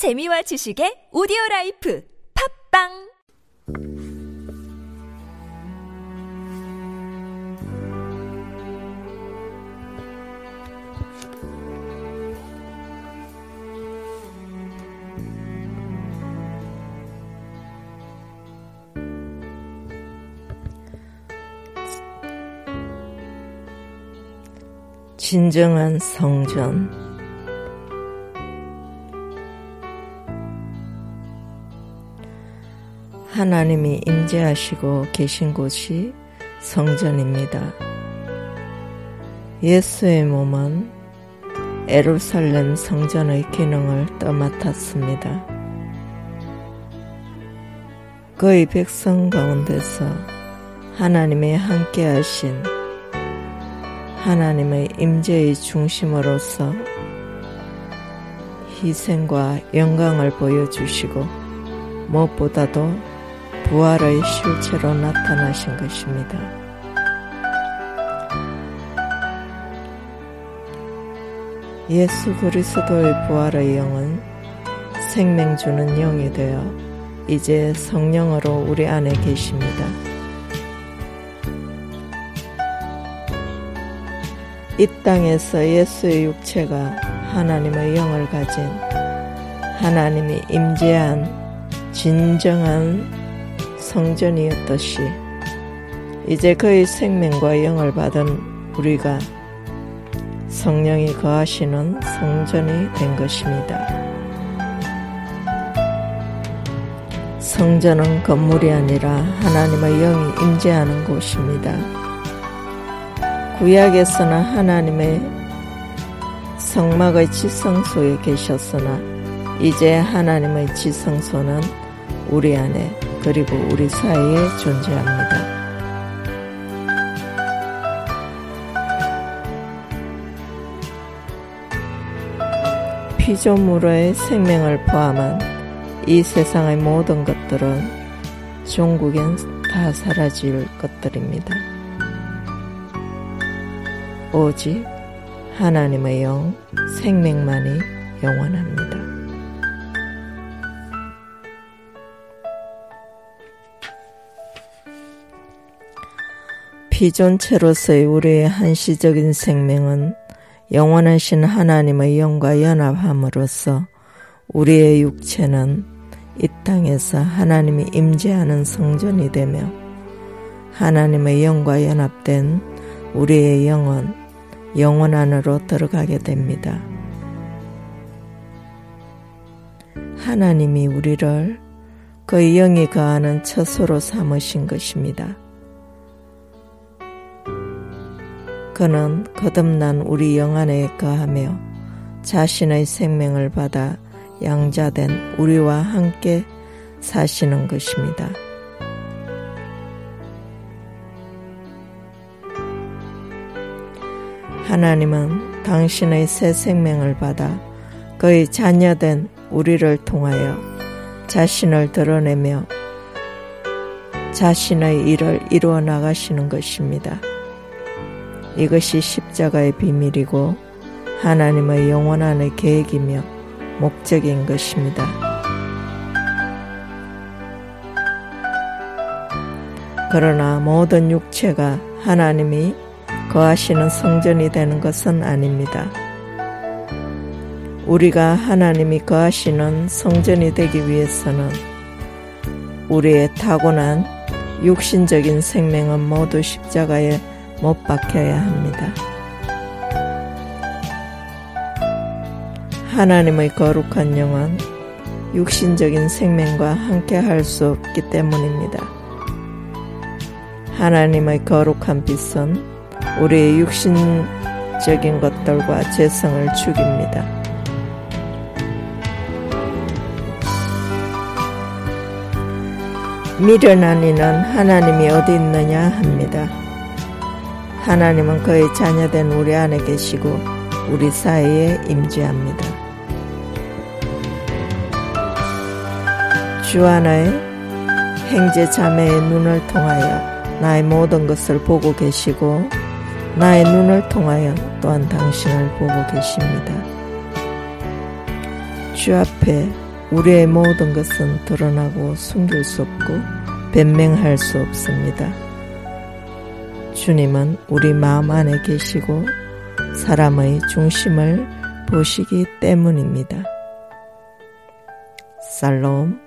재미와 지식의 오디오 라이프 팝빵! 진정한 성전 하나님이 임재하시고 계신 곳이 성전입니다. 예수의 몸은 에루살렘 성전의 기능을 떠맡았습니다. 그의 백성 가운데서 하나님의 함께 하신 하나님의 임재의 중심으로서 희생과 영광을 보여주시고 무엇보다도 부활의 실체로 나타나신 것입니다. 예수 그리스도의 부활의 영은 생명 주는 영이 되어 이제 성령으로 우리 안에 계십니다. 이 땅에서 예수의 육체가 하나님의 영을 가진 하나님이 임재한 진정한 성전이었듯이 이제 그의 생명과 영을 받은 우리가 성령이 거하시는 성전이 된 것입니다. 성전은 건물이 아니라 하나님의 영이 임재하는 곳입니다. 구약에서는 하나님의 성막의 지성소에 계셨으나 이제 하나님의 지성소는 우리 안에 그리고 우리 사이에 존재합니다. 피조물의 생명을 포함한 이 세상의 모든 것들은 종국엔 다 사라질 것들입니다. 오직 하나님의 영, 생명만이 영원합니다. 피존체로서의 우리의 한시적인 생명은 영원하신 하나님의 영과 연합함으로써 우리의 육체는 이 땅에서 하나님이 임재하는 성전이 되며 하나님의 영과 연합된 우리의 영은 영원 안으로 들어가게 됩니다. 하나님이 우리를 그의 영이 거하는 처소로 삼으신 것입니다. 그는 거듭난 우리 영안에 거하며 자신의 생명을 받아 양자된 우리와 함께 사시는 것입니다. 하나님은 당신의 새 생명을 받아 그의 자녀된 우리를 통하여 자신을 드러내며 자신의 일을 이루어 나가시는 것입니다. 이것이 십자가의 비밀이고 하나님의 영원한의 계획이며 목적인 것입니다. 그러나 모든 육체가 하나님이 거하시는 성전이 되는 것은 아닙니다. 우리가 하나님이 거하시는 성전이 되기 위해서는 우리의 타고난 육신적인 생명은 모두 십자가에 못 박혀야 합니다. 하나님의 거룩한 영은 육신적인 생명과 함께 할 수 없기 때문입니다. 하나님의 거룩한 빛은 우리의 육신적인 것들과 재성을 죽입니다. 미련한 이는 하나님이 어디 있느냐 합니다. 하나님은 그의 자녀된 우리 안에 계시고 우리 사이에 임재합니다. 주 안의 행제 자매의 눈을 통하여 나의 모든 것을 보고 계시고 나의 눈을 통하여 또한 당신을 보고 계십니다. 주 앞에 우리의 모든 것은 드러나고 숨길 수 없고 변명할 수 없습니다. 주님은 우리 마음 안에 계시고 사람의 중심을 보시기 때문입니다. 살롬